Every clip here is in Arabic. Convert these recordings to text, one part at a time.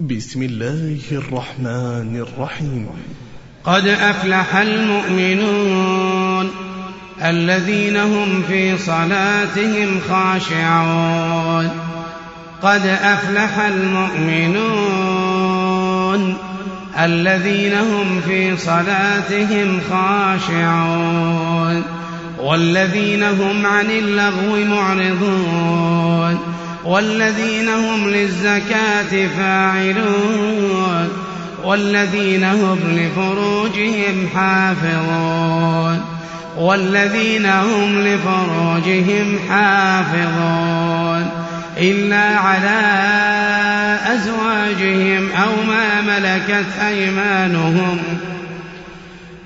بسم الله الرحمن الرحيم. قد أفلح المؤمنون الذين هم في صلاتهم خاشعون. قد أفلح المؤمنون الذين هم في صلاتهم خاشعون. والذين هم عن اللغو معرضون. والذين هم للزكاة فاعلون والذين هم لفروجهم حافظون والذين هم لفروجهم حافظون إلا على أزواجهم أو ما ملكت أيمانهم.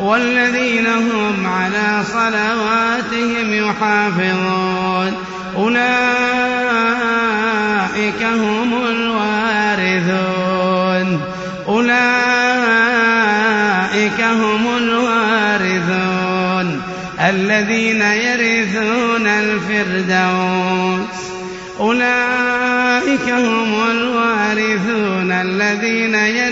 والذين هم على صلواتهم يحافظون. أولئك هم الوارثون. أولئك هم الوارثون. الذين يرثون الفردوس. أولئك هم الوارثون. الذين يرثون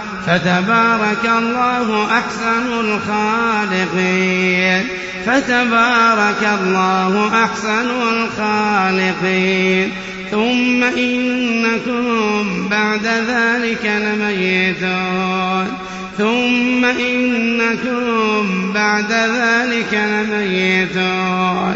فتبارك الله أحسن الخالقين. فتبارك الله أحسن الخالقين. ثم إنكم بعد ذلك لميتون. ثم إنكم بعد ذلك لميتون.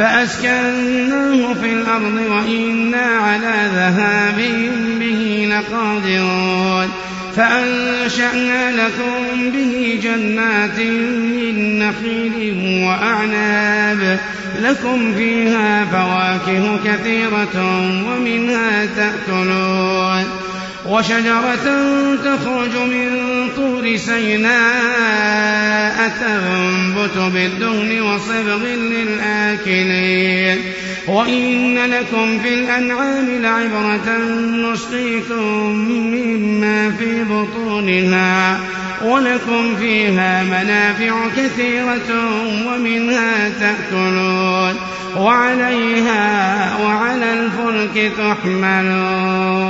فأسكناه في الأرض وإنا على ذهاب به لقادرون. فأنشأنا لكم به جنات من نخيل وأعناب. لكم فيها فواكه كثيرة ومنها تأكلون. وشجرة تخرج من طور سيناء تنبت بالدهن وصبغ للآكلين. وإن لكم في الأنعام لعبرة نسقيكم مما في بطونها ولكم فيها منافع كثيرة ومنها تأكلون. وعليها وعلى الفلك تحملون.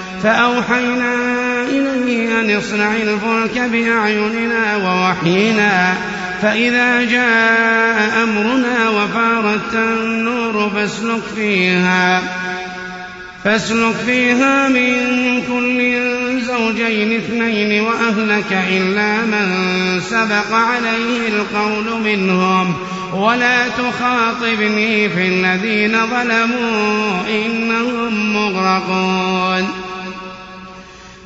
فأوحينا إليه أن اصنع الفلك بأعيننا ووحينا. فإذا جاء أمرنا وفارت النور فاسلك فيها فاسلك فيها من كل زوجين اثنين وأهلك إلا من سبق عليه القول منهم. ولا تخاطبني في الذين ظلموا إنهم مغرقون.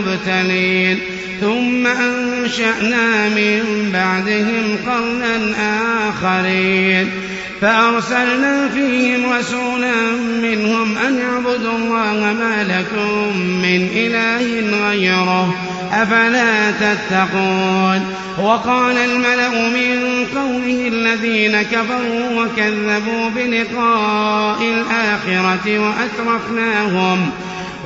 كنا لمبتلين ثم أنشأنا من بعدهم قرنا آخرين. فأرسلنا فيهم رسولا منهم أن اعبدوا الله ما لكم من إله غيره. أفلا تتقون؟ وقال الملأ من قومه الذين كفروا وكذبوا بلقاء الآخرة وأترفناهم.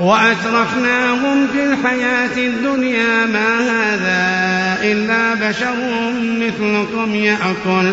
وأترفناهم في الحياة الدنيا ما هذا إلا بشر مثلكم يأكل.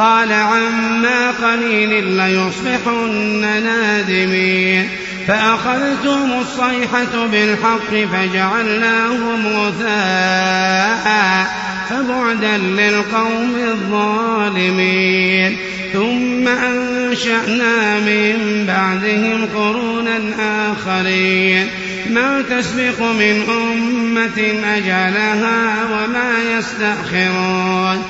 قال عما قليل ليصبحن نادمين. فأخذتهم الصيحة بالحق فجعلناهم غثاء فبعدا للقوم الظالمين. ثم أنشأنا من بعدهم قرونا آخرين. ما تسبق من أمة أجلها وما يستأخرون.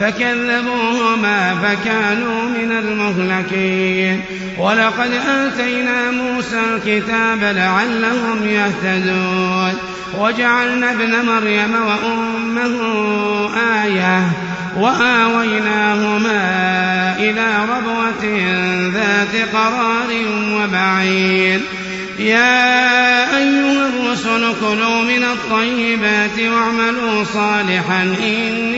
فكذبوهما فكانوا من المهلكين. ولقد آتينا موسى الكتاب لعلهم يهتدون. وجعلنا ابن مريم وأمه آية وآويناهما إلى ربوة ذات قرار وبعيد يا أيها الرسل كلوا من الطيبات واعملوا صالحا إني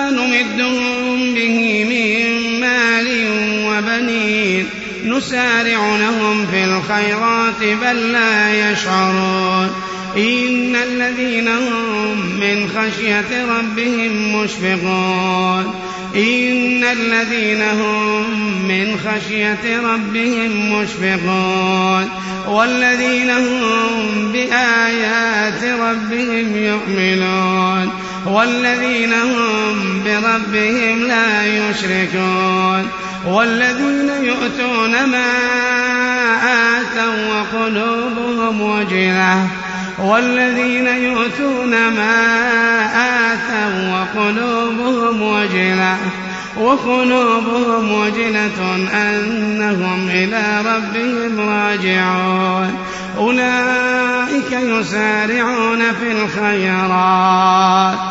نسارع لهم في الخيرات بل لا يشعرون. إن الذين هم من خشية ربهم مشفقون. إن الذين هم من خشية ربهم مشفقون. والذين هم بآيات ربهم يؤمنون. والذين هم بربهم لا يشركون. والذين يؤتون ما آتوا وقلوبهم وجلة. والذين يؤتون ما آتوا وقلوبهم وجلة. وقلوبهم وجلة أنهم إلى ربهم راجعون. أولئك يسارعون في الخيرات.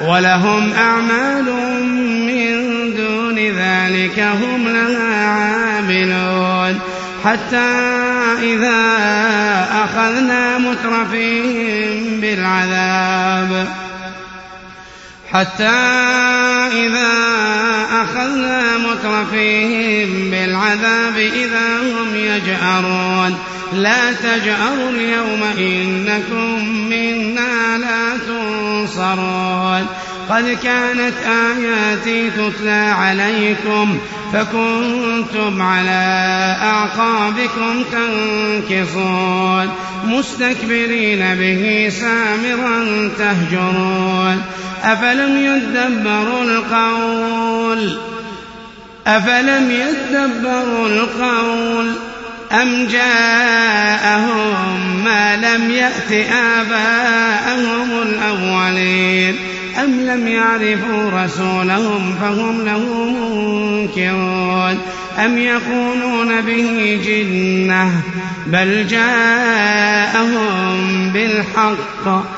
ولهم أعمال من دون ذلك هم لها عاملون. حتى إذا أخذنا مترفيهم بالعذاب. حتى إذا أخذنا مترفيهم بالعذاب إذا هم يجأرون. لا تجأروا اليوم إنكم منا لا تنصرون. قد كانت آياتي تتلى عليكم فكنتم على أعقابكم تنكصون. مستكبرين به سامرا تهجرون. أفلم يدبروا القول؟ أفلم يدبروا القول؟ أم جاءهم ما لم يأت آباءهم الأولين أم لم يعرفوا رسولهم فهم له منكرون أم يقولون به جنة بل جاءهم بالحق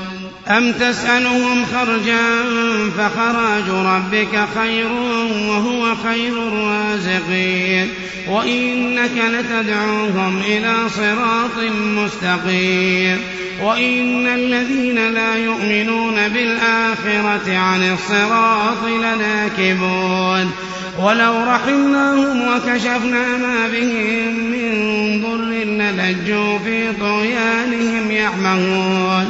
أم تسألهم خرجا فخراج ربك خير وهو خير الرازقين وإنك لتدعوهم إلى صراط مستقيم وإن الذين لا يؤمنون بالآخرة عن الصراط لناكبون ولو رحمناهم وكشفنا ما بهم من ضر للجوا في طغيانهم يعمهون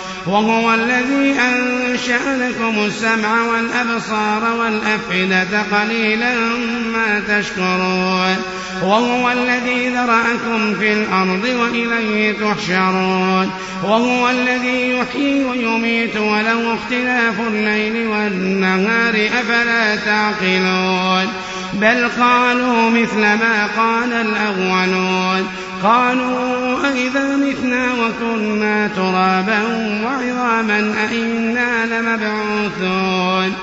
وهو الذي أنشأ لكم السمع والأبصار والأفئدة قليلا ما تشكرون. وهو الذي ذرأكم في الأرض وإليه تحشرون. وهو الذي يحيي ويميت وله اختلاف الليل والنهار أفلا تعقلون. بل قالوا مثل ما قال الأولون. قالوا أئذا متنا وكنا ترابا وعظاما أئنا لمبعوثون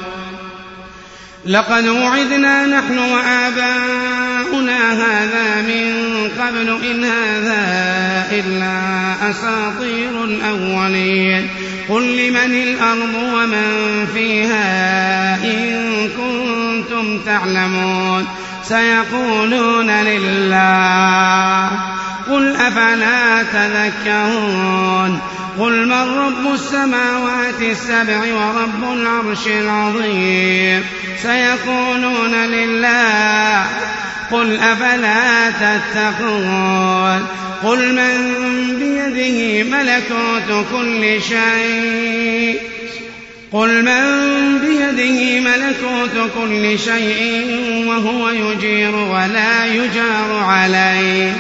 لقد وعدنا نحن وآباؤنا هذا من قبل إن هذا إلا أساطير الأولين قل لمن الأرض ومن فيها إن كنتم تعلمون سيقولون لله قل أفلا تذكرون قل من رب السماوات السبع ورب العرش العظيم سيقولون لله قل أفلا تتقون قل من بيده ملكوت كل شيء قل من بيده ملكوت كل شيء وهو يجير ولا يجار عليه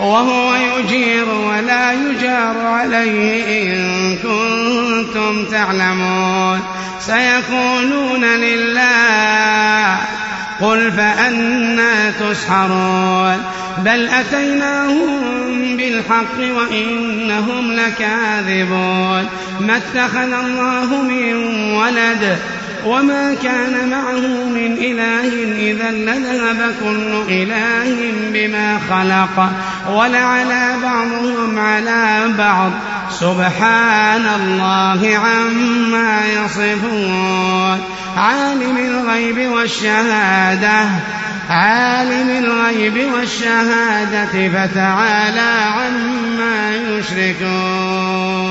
وهو يجير ولا يجار عليه إن كنتم تعلمون. سيقولون لله قل فأنا تسحرون. بل أتيناهم بالحق وإنهم لكاذبون. ما اتخذ الله من ولد وما كان معه من إله إذا لذهب كل إله بما خلق ولعلى بعضهم على بعض سبحان الله عما يصفون عالم الغيب والشهادة عالم الغيب والشهادة فتعالى عما يشركون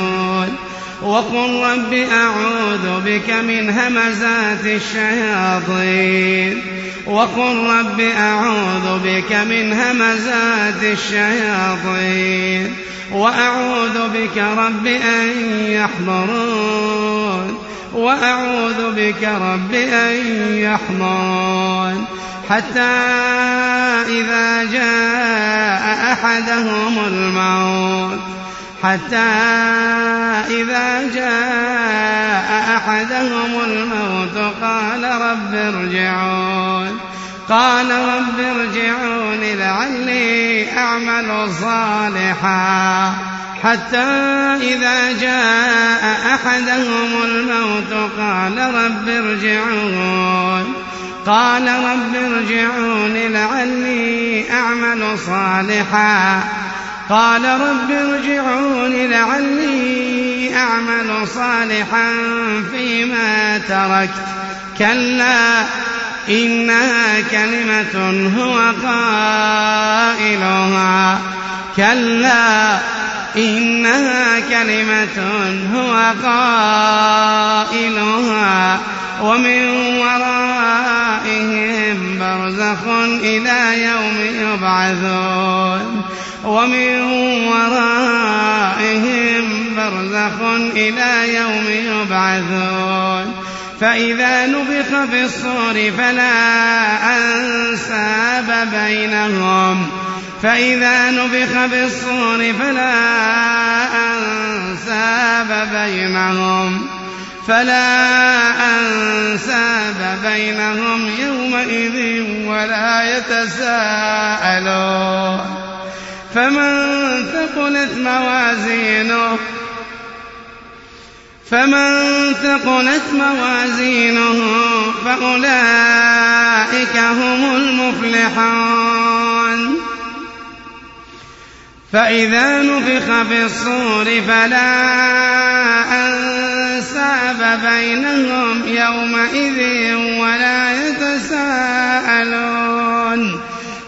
وقل رب أعوذ بك من همزات الشياطين. وقل رب أعوذ بك من همزات الشياطين. وأعوذ بك رب أن يحضرون. وأعوذ بك رب أن يحضرون. حتى إذا جاء أحدهم الموت حتى إذا جاء أحدهم الموت قال رب ارجعون. قال رب ارجعون لعلي أعمل صالحا. حتى إذا جاء أحدهم الموت قال رب ارجعون. قال رب ارجعون لعلي أعمل صالحا. قال رب ارجعون لعلي أعمل صالحا فيما تركت. كلا إنها كلمة هو قائلها. كلا إنها كلمة هو قائلها. ومن ورائهم برزخ إلى يوم يبعثون. ومن ورائهم برزخ إلى يوم يبعثون. فإذا نفخ في الصور فلا أنساب بينهم. فإذا نفخ في الصور فلا أنساب بينهم. فلا أنساب بينهم يومئذ ولا يتساءلون. فمن ثقلت موازينه فمن ثقلت موازينه فأولئك هم المفلحون. فإذا نفخ في الصور فلا أنساب بينهم يومئذ ولا يتساءلون.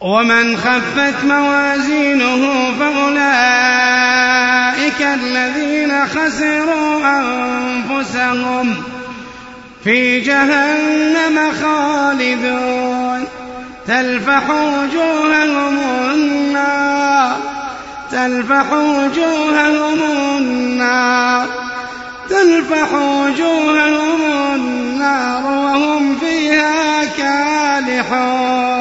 ومن خفت موازينه فأولئك الذين خسروا أنفسهم في جهنم خالدون. تلفح وجوههم النار. تلفح وجوههم النار. تلفح وجوههم النار وهم فيها كالحون.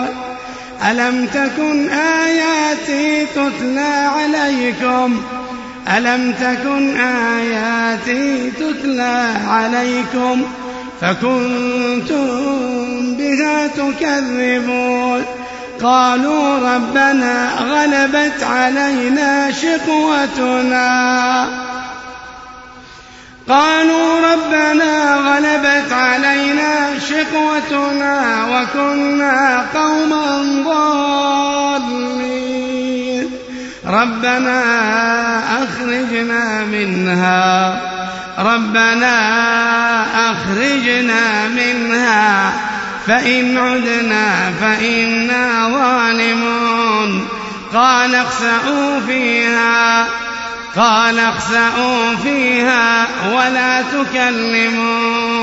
ألم تكن آياتي تتلى عليكم؟ ألم تكن آياتي تتلى عليكم؟ فكنتم بها تكذبون. قالوا ربنا غلبت علينا شقوتنا. قالوا ربنا غلبت علينا شقوتنا وكنا قوما ضالين. ربنا أخرجنا منها. ربنا أخرجنا منها. فإن عدنا فإنا ظالمون. قال اخسأوا فيها. قال اخسأوا فيها ولا تكلمون.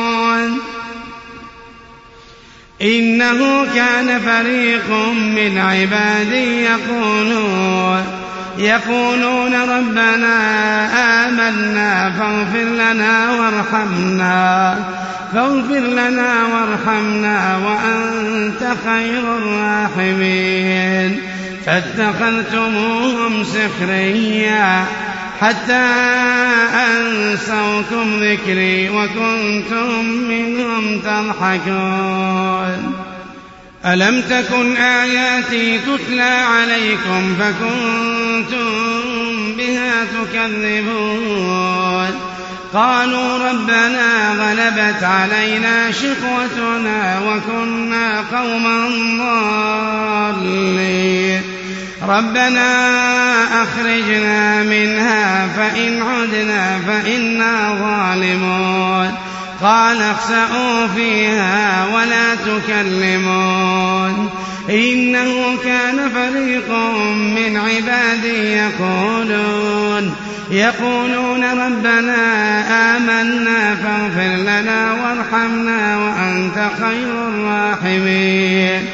إنه كان فريق من عبادي يقولون يقولون ربنا آمنا فاغفر لنا وارحمنا فاغفر لنا وارحمنا وأنت خير الراحمين. فاتخذتموهم سخريا. حتى أنسوكم ذكري وكنتم منهم تضحكون. ألم تكن آياتي تتلى عليكم فكنتم بها تكذبون؟ قالوا ربنا غلبت علينا شقوتنا وكنا قوما ضالين. ربنا أخرجنا منها فإن عدنا فإنا ظالمون. قال اخسأوا فيها ولا تكلمون. إنه كان فريق من عبادي يقولون يقولون ربنا آمنا فاغفر لنا وارحمنا وأنت خير الراحمين.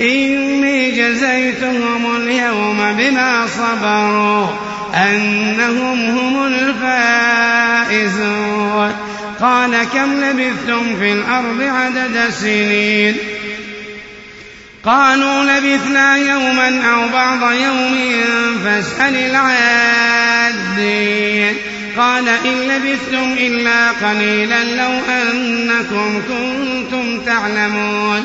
إني جزيتهم اليوم بما صبروا أنهم هم الفائزون. قال كم لبثتم في الأرض عدد سنين؟ قالوا لبثنا يوما أو بعض يوم فاسأل العادين. قال إن لبثتم إلا قليلا لو أنكم كنتم تعلمون.